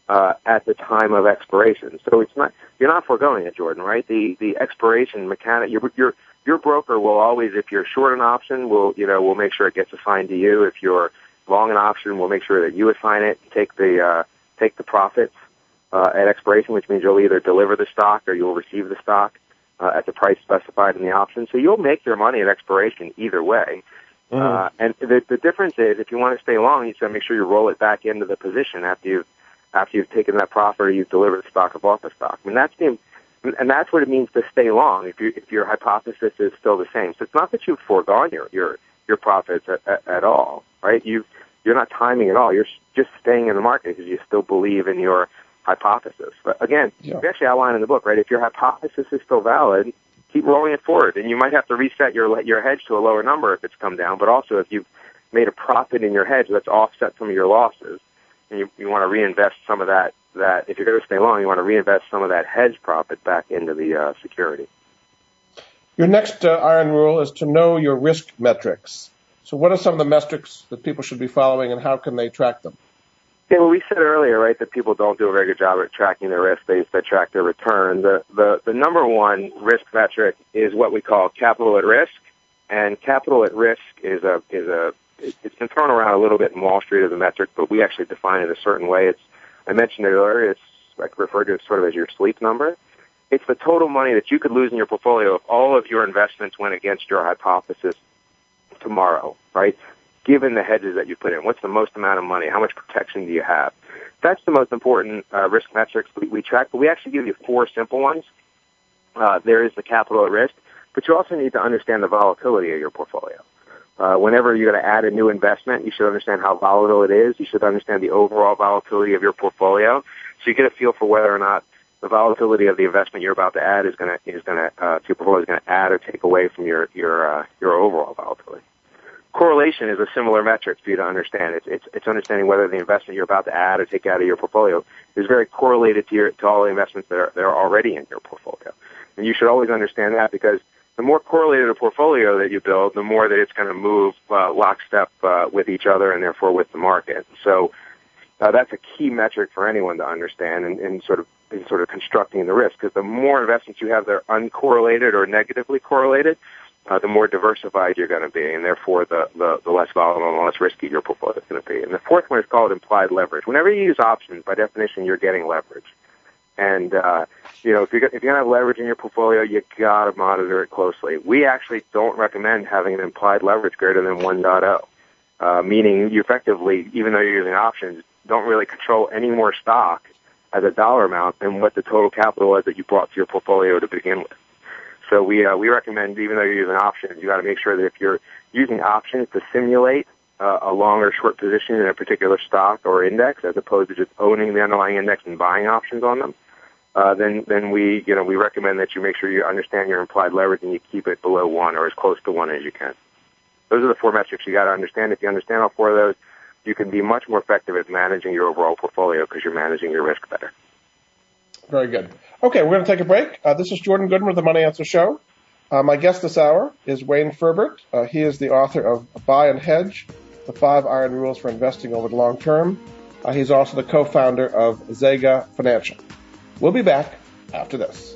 uh, at the time of expiration. So it's not you're not foregoing it, Jordan, right? The the expiration mechanic. Your your your broker will always, if you're short an option, will you know will make sure it gets assigned to you. If you're long an option, we'll make sure that you assign it, take the uh, take the profits uh, at expiration, which means you'll either deliver the stock or you'll receive the stock uh, at the price specified in the option. So you'll make your money at expiration either way. Mm. Uh, and the, the difference is, if you want to stay long, you just got to make sure you roll it back into the position after you've after you've taken that profit or you've delivered the stock or bought the stock. I mean, that's the and that's what it means to stay long. If you if your hypothesis is still the same, so it's not that you've foregone your your your profits at, at, at all, right? You you're not timing at all. You're just staying in the market because you still believe in your hypothesis. But again, yeah. we actually outline in the book, right? If your hypothesis is still valid, keep rolling it forward, and you might have to reset your your hedge to a lower number if it's come down. But also, if you've made a profit in your hedge, let's offset some of your losses, and you, you want to reinvest some of that. That if you're going to stay long, you want to reinvest some of that hedge profit back into the uh, security. Your next uh, iron rule is to know your risk metrics. So, what are some of the metrics that people should be following, and how can they track them? Yeah, well, we said earlier, right, that people don't do a very good job at tracking their risk. They track their return. The, the, the number one risk metric is what we call capital at risk. And capital at risk is a, is a, it's been thrown around a little bit in Wall Street as a metric, but we actually define it a certain way. It's, I mentioned it earlier, it's like referred to as sort of as your sleep number. It's the total money that you could lose in your portfolio if all of your investments went against your hypothesis tomorrow, right? Given the hedges that you put in? What's the most amount of money? How much protection do you have? That's the most important uh, risk metrics we, we track, but we actually give you four simple ones. Uh, there is the capital at risk, but you also need to understand the volatility of your portfolio. Uh, whenever you're going to add a new investment, you should understand how volatile it is. You should understand the overall volatility of your portfolio, so you get a feel for whether or not the volatility of the investment you're about to add is going to is going to uh, to your portfolio is going to add or take away from your your uh, your overall volatility correlation is a similar metric for you to understand. It's, it's, it's understanding whether the investment you're about to add or take out of your portfolio is very correlated to, your, to all the investments that are, that are already in your portfolio. And you should always understand that because the more correlated a portfolio that you build, the more that it's going to move uh, lockstep uh, with each other and therefore with the market. So uh, that's a key metric for anyone to understand and, and sort of in sort of constructing the risk because the more investments you have that are uncorrelated or negatively correlated, uh, the more diversified you're going to be, and therefore the, the, the less volatile and the less risky your portfolio is going to be. And the fourth one is called implied leverage. Whenever you use options, by definition, you're getting leverage. And uh, you know, if you're if you're gonna have leverage in your portfolio, you gotta monitor it closely. We actually don't recommend having an implied leverage greater than 1.0, uh, meaning you effectively, even though you're using options, don't really control any more stock as a dollar amount than what the total capital is that you brought to your portfolio to begin with. So we uh, we recommend, even though you're using options, you got to make sure that if you're using options to simulate uh, a long or short position in a particular stock or index, as opposed to just owning the underlying index and buying options on them, uh, then then we you know we recommend that you make sure you understand your implied leverage and you keep it below one or as close to one as you can. Those are the four metrics you got to understand. If you understand all four of those, you can be much more effective at managing your overall portfolio because you're managing your risk better. Very good. Okay, we're going to take a break. Uh, this is Jordan Goodman of the Money Answer Show. Uh, my guest this hour is Wayne Ferbert. Uh, he is the author of Buy and Hedge, the five iron rules for investing over the long term. Uh, he's also the co-founder of Zega Financial. We'll be back after this.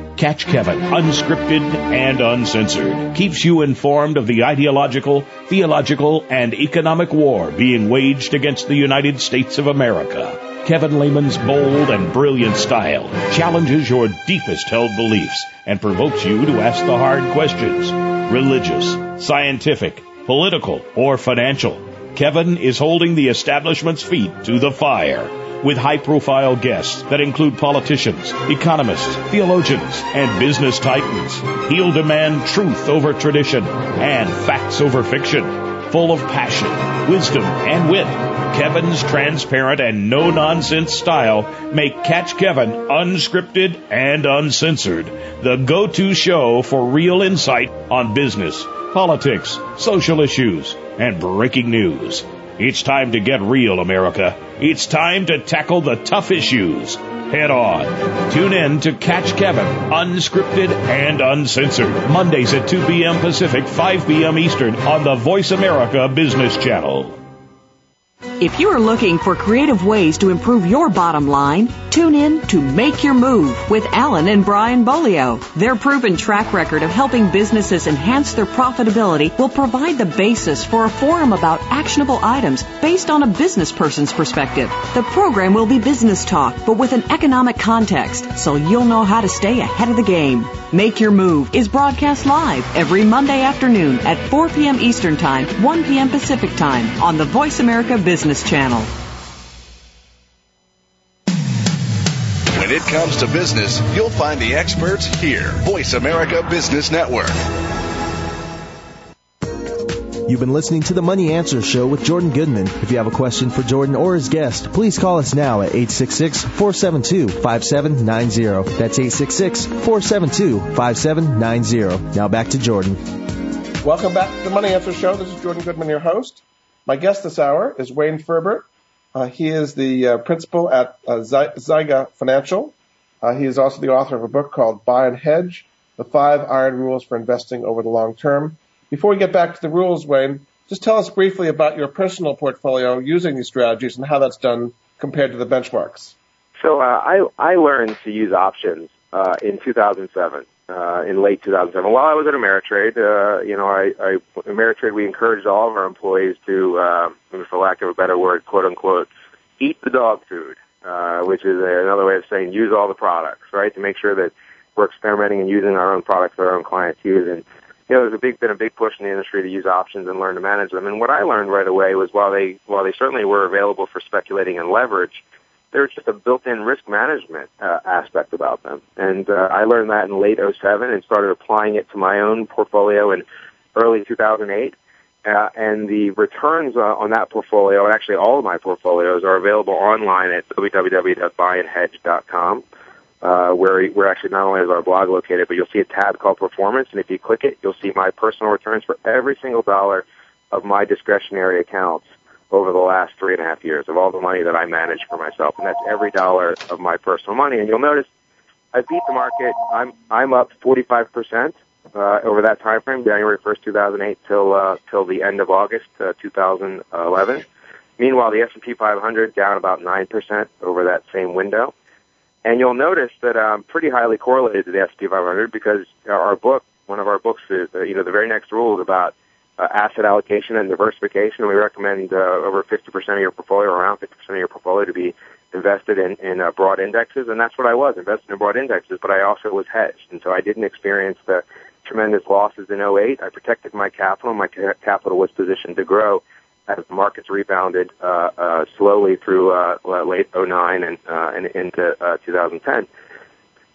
Catch Kevin, unscripted and uncensored. Keeps you informed of the ideological, theological, and economic war being waged against the United States of America. Kevin Lehman's bold and brilliant style challenges your deepest held beliefs and provokes you to ask the hard questions. Religious, scientific, political, or financial. Kevin is holding the establishment's feet to the fire with high profile guests that include politicians, economists, theologians, and business titans. He'll demand truth over tradition and facts over fiction full of passion, wisdom, and wit. Kevin's transparent and no nonsense style make Catch Kevin unscripted and uncensored, the go to show for real insight on business, politics, social issues, and breaking news. It's time to get real, America. It's time to tackle the tough issues head on. Tune in to Catch Kevin, unscripted and uncensored, Mondays at 2 p.m. Pacific, 5 p.m. Eastern on the Voice America Business Channel. If you are looking for creative ways to improve your bottom line, tune in to Make Your Move with Alan and Brian Bolio. Their proven track record of helping businesses enhance their profitability will provide the basis for a forum about actionable items based on a business person's perspective. The program will be business talk, but with an economic context, so you'll know how to stay ahead of the game. Make Your Move is broadcast live every Monday afternoon at 4 p.m. Eastern Time, 1 p.m. Pacific Time on the Voice America Business Channel. When it comes to business, you'll find the experts here. Voice America Business Network. You've been listening to the Money Answer Show with Jordan Goodman. If you have a question for Jordan or his guest, please call us now at 866-472-5790. That's 866-472-5790. Now back to Jordan. Welcome back to the Money Answer Show. This is Jordan Goodman, your host. My guest this hour is Wayne Ferbert. Uh, he is the uh, principal at uh, ZEGA Financial. Uh, he is also the author of a book called Buy and Hedge, The Five Iron Rules for Investing Over the Long Term. Before we get back to the rules, Wayne, just tell us briefly about your personal portfolio using these strategies and how that's done compared to the benchmarks. So uh, I, I learned to use options uh, in 2007 uh, in late 2007. While I was at Ameritrade, uh, you know, I, I Ameritrade we encouraged all of our employees to, uh, for lack of a better word, quote unquote, eat the dog food, uh, which is another way of saying use all the products, right, to make sure that we're experimenting and using our own products that our own clients use. And you know, there's a big been a big push in the industry to use options and learn to manage them. And what I learned right away was while they while they certainly were available for speculating and leverage, there's just a built-in risk management uh, aspect about them. And uh, I learned that in late 07 and started applying it to my own portfolio in early 2008. Uh, and the returns uh, on that portfolio, and actually all of my portfolios, are available online at www.buyandhedge.com, uh, where where actually not only is our blog located, but you'll see a tab called Performance, and if you click it, you'll see my personal returns for every single dollar of my discretionary accounts over the last three and a half years of all the money that I manage for myself, and that's every dollar of my personal money. And you'll notice I beat the market. I'm I'm up 45 percent uh, over that time frame, January 1st, 2008 till uh, till the end of August uh, 2011. Meanwhile, the S&P 500 down about nine percent over that same window. And you'll notice that I'm pretty highly correlated to the S&P 500 because our book, one of our books, is uh, you know the very next rule is about uh, asset allocation and diversification. We recommend uh, over 50% of your portfolio, around 50% of your portfolio, to be invested in, in uh, broad indexes, and that's what I was, invested in broad indexes, but I also was hedged, and so I didn't experience the tremendous losses in 08. I protected my capital. My ca- capital was positioned to grow as the markets rebounded uh, uh, slowly through uh, late 09 and, uh, and into uh, 2010.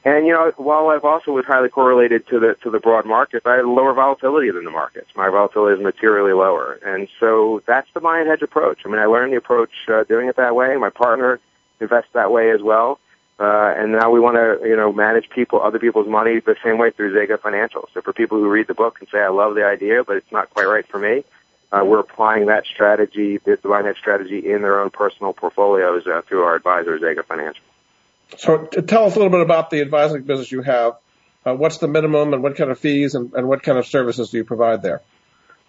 And you know, while I've also was highly correlated to the to the broad market, I had lower volatility than the markets. My volatility is materially lower, and so that's the buy and hedge approach. I mean, I learned the approach uh, doing it that way. My partner invests that way as well, uh, and now we want to you know manage people, other people's money the same way through ZEGA Financial. So for people who read the book and say, "I love the idea, but it's not quite right for me," uh, we're applying that strategy, the buy and hedge strategy, in their own personal portfolios uh, through our advisor, ZEGA Financial. So tell us a little bit about the advisory business you have. Uh, what's the minimum and what kind of fees and, and, what kind of services do you provide there?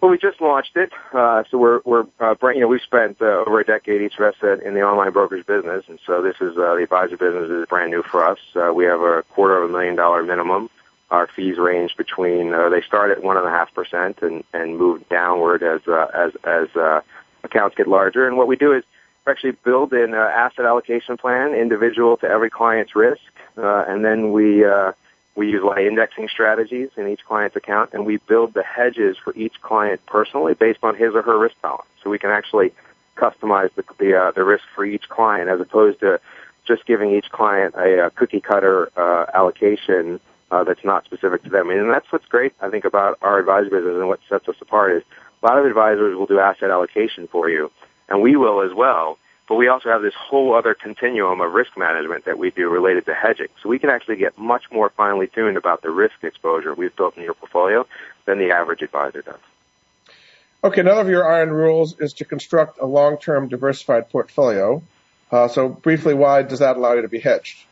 Well, we just launched it, uh, so we're we're uh, you know we've spent uh, over a decade each of us in the online brokerage business, and so this is uh, the advisor business is brand new for us. Uh, we have a quarter of a million dollar minimum. Our fees range between they start at one and a half percent and and move downward as as as accounts get larger. And what we do is actually build an uh, asset allocation plan individual to every client's risk, uh, and then we uh, we use light indexing strategies in each client's account, and we build the hedges for each client personally based on his or her risk balance. So we can actually customize the the, uh, the risk for each client, as opposed to just giving each client a, a cookie cutter uh, allocation uh, that's not specific to them. And that's what's great, I think, about our advisory business and what sets us apart is a lot of advisors will do asset allocation for you, and we will as well. But we also have this whole other continuum of risk management that we do related to hedging. So we can actually get much more finely tuned about the risk exposure we've built in your portfolio than the average advisor does. Okay, another of your iron rules is to construct a long-term diversified portfolio. Uh, so briefly, why does that allow you to be hedged?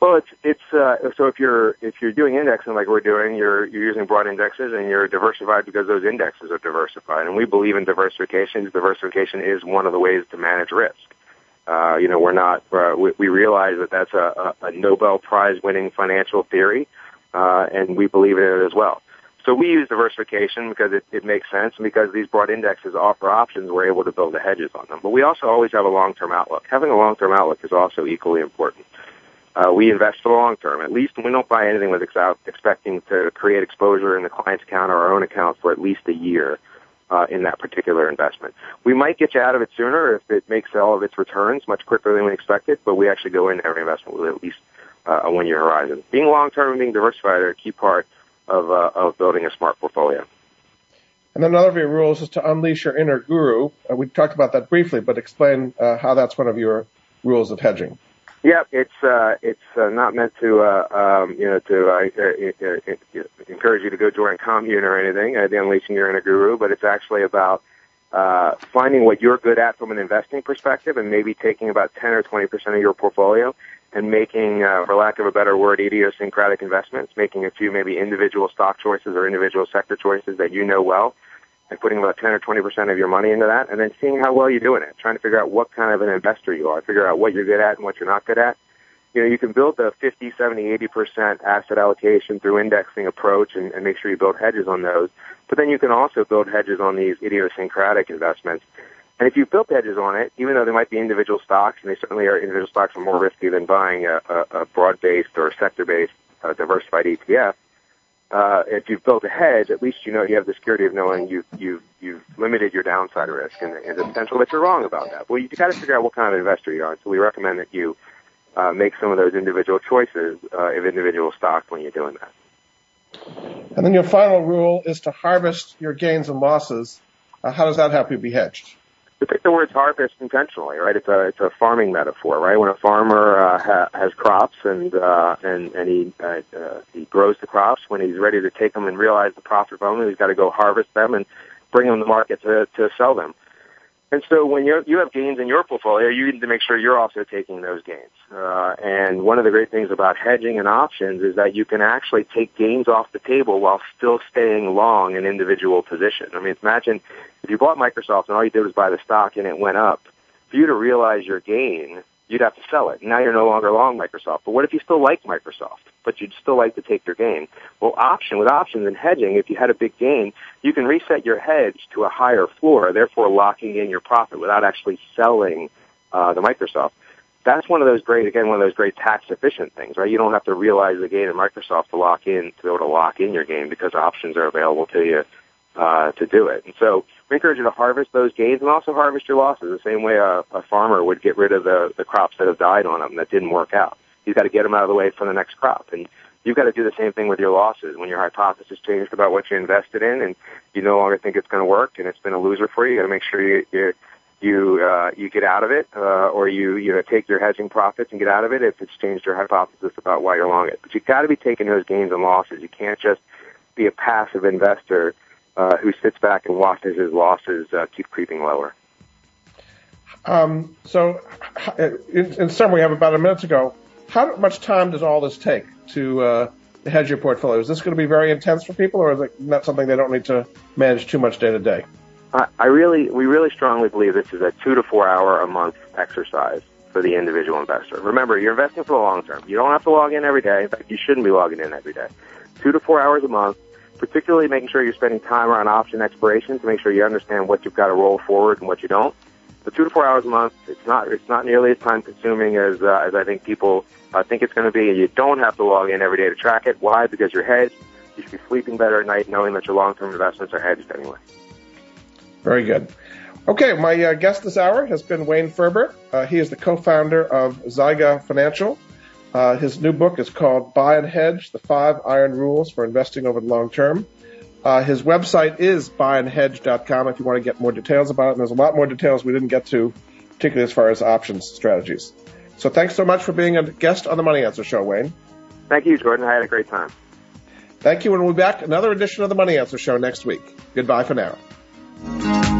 Well, it's it's uh, so if you're if you're doing indexing like we're doing, you're you're using broad indexes and you're diversified because those indexes are diversified, and we believe in diversification. Diversification is one of the ways to manage risk. Uh, you know, we're not uh, we, we realize that that's a, a Nobel Prize winning financial theory, uh, and we believe in it as well. So we use diversification because it, it makes sense and because these broad indexes offer options, we're able to build the hedges on them. But we also always have a long-term outlook. Having a long-term outlook is also equally important. Uh, we invest for the long term. At least we don't buy anything with ex- expecting to create exposure in the client's account or our own account for at least a year uh, in that particular investment. We might get you out of it sooner if it makes all of its returns much quicker than we expected, but we actually go into every investment with at least uh, a one-year horizon. Being long-term and being diversified are a key part of, uh, of building a smart portfolio. And then another of your rules is to unleash your inner guru. Uh, we talked about that briefly, but explain uh, how that's one of your rules of hedging. Yeah, it's uh, it's uh, not meant to uh, um, you know to uh, uh, uh, encourage you to go join a commune or anything, uh, the unleashing your inner guru, but it's actually about uh, finding what you're good at from an investing perspective, and maybe taking about 10 or 20 percent of your portfolio and making, uh, for lack of a better word, idiosyncratic investments, making a few maybe individual stock choices or individual sector choices that you know well, and putting about 10 or 20 percent of your money into that, and then seeing how well you're doing it, trying to figure out what kind of an investor you are, figure out what you're good at and what you're not good at. You know, you can build the 50, 70, 80 percent asset allocation through indexing approach and, and make sure you build hedges on those. But then you can also build hedges on these idiosyncratic investments. And if you built hedges on it, even though they might be individual stocks, and they certainly are individual stocks are more risky than buying a, a, a broad-based or sector-based uh, diversified ETF, uh, if you've built a hedge, at least you know you have the security of knowing you've you've you've limited your downside risk, and, and the potential that you're wrong about that. Well, you got to figure out what kind of investor you are. So we recommend that you uh, make some of those individual choices uh, of individual stocks when you're doing that. And then your final rule is to harvest your gains and losses. Uh, how does that help you be hedged? To pick the words harvest intentionally, right? It's a it's a farming metaphor, right? When a farmer uh, ha- has crops and uh, and and he uh, uh, he grows the crops, when he's ready to take them and realize the profit from them, he's got to go harvest them and bring them to market to to sell them. And so when you you have gains in your portfolio, you need to make sure you're also taking those gains. Uh, and one of the great things about hedging and options is that you can actually take gains off the table while still staying long an individual position. I mean, imagine if you bought Microsoft and all you did was buy the stock and it went up. For you to realize your gain, you'd have to sell it. Now you're no longer long Microsoft. But what if you still like Microsoft, but you'd still like to take your gain? Well, option with options and hedging, if you had a big gain, you can reset your hedge to a higher floor, therefore locking in your profit without actually selling uh, the Microsoft. That's one of those great, again, one of those great tax efficient things, right? You don't have to realize the gain in Microsoft to lock in, to be able to lock in your gain because options are available to you uh, to do it. And so we encourage you to harvest those gains and also harvest your losses the same way a, a farmer would get rid of the, the crops that have died on them that didn't work out. He's got to get them out of the way for the next crop. And you've got to do the same thing with your losses. When your hypothesis changed about what you invested in and you no longer think it's going to work and it's been a loser for you, you got to make sure you, you you uh, you get out of it, uh, or you you know take your hedging profits and get out of it if it's changed your hypothesis about why you're long it. But you've got to be taking those gains and losses. You can't just be a passive investor uh, who sits back and watches his losses uh, keep creeping lower. Um, so, in, in summary, we have about a minute to go. How much time does all this take to uh, hedge your portfolio? Is this going to be very intense for people, or is it not something they don't need to manage too much day to day? I really, we really strongly believe this is a two to four hour a month exercise for the individual investor. Remember, you're investing for the long term. You don't have to log in every day. In fact, you shouldn't be logging in every day. Two to four hours a month particularly making sure you're spending time around option expiration to make sure you understand what you've got to roll forward and what you don't. The two to four hours a month, it's not it's not nearly as time consuming as uh, as I think people uh, think it's going to be. And you don't have to log in every day to track it. Why? Because you're hedged. You should be sleeping better at night knowing that your long term investments are hedged anyway. Very good. Okay, my uh, guest this hour has been Wayne Ferbert. Uh, he is the co-founder of ZEGA Financial. Uh, his new book is called Buy and Hedge, the Five Iron Rules for Investing Over the Long Term. Uh, his website is buyandhedge.com if you want to get more details about it. And there's a lot more details we didn't get to, particularly as far as options strategies. So thanks so much for being a guest on the Money Answer Show, Wayne. Thank you, Jordan. I had a great time. Thank you, and we'll be back another edition of the Money Answer Show next week. Goodbye for now.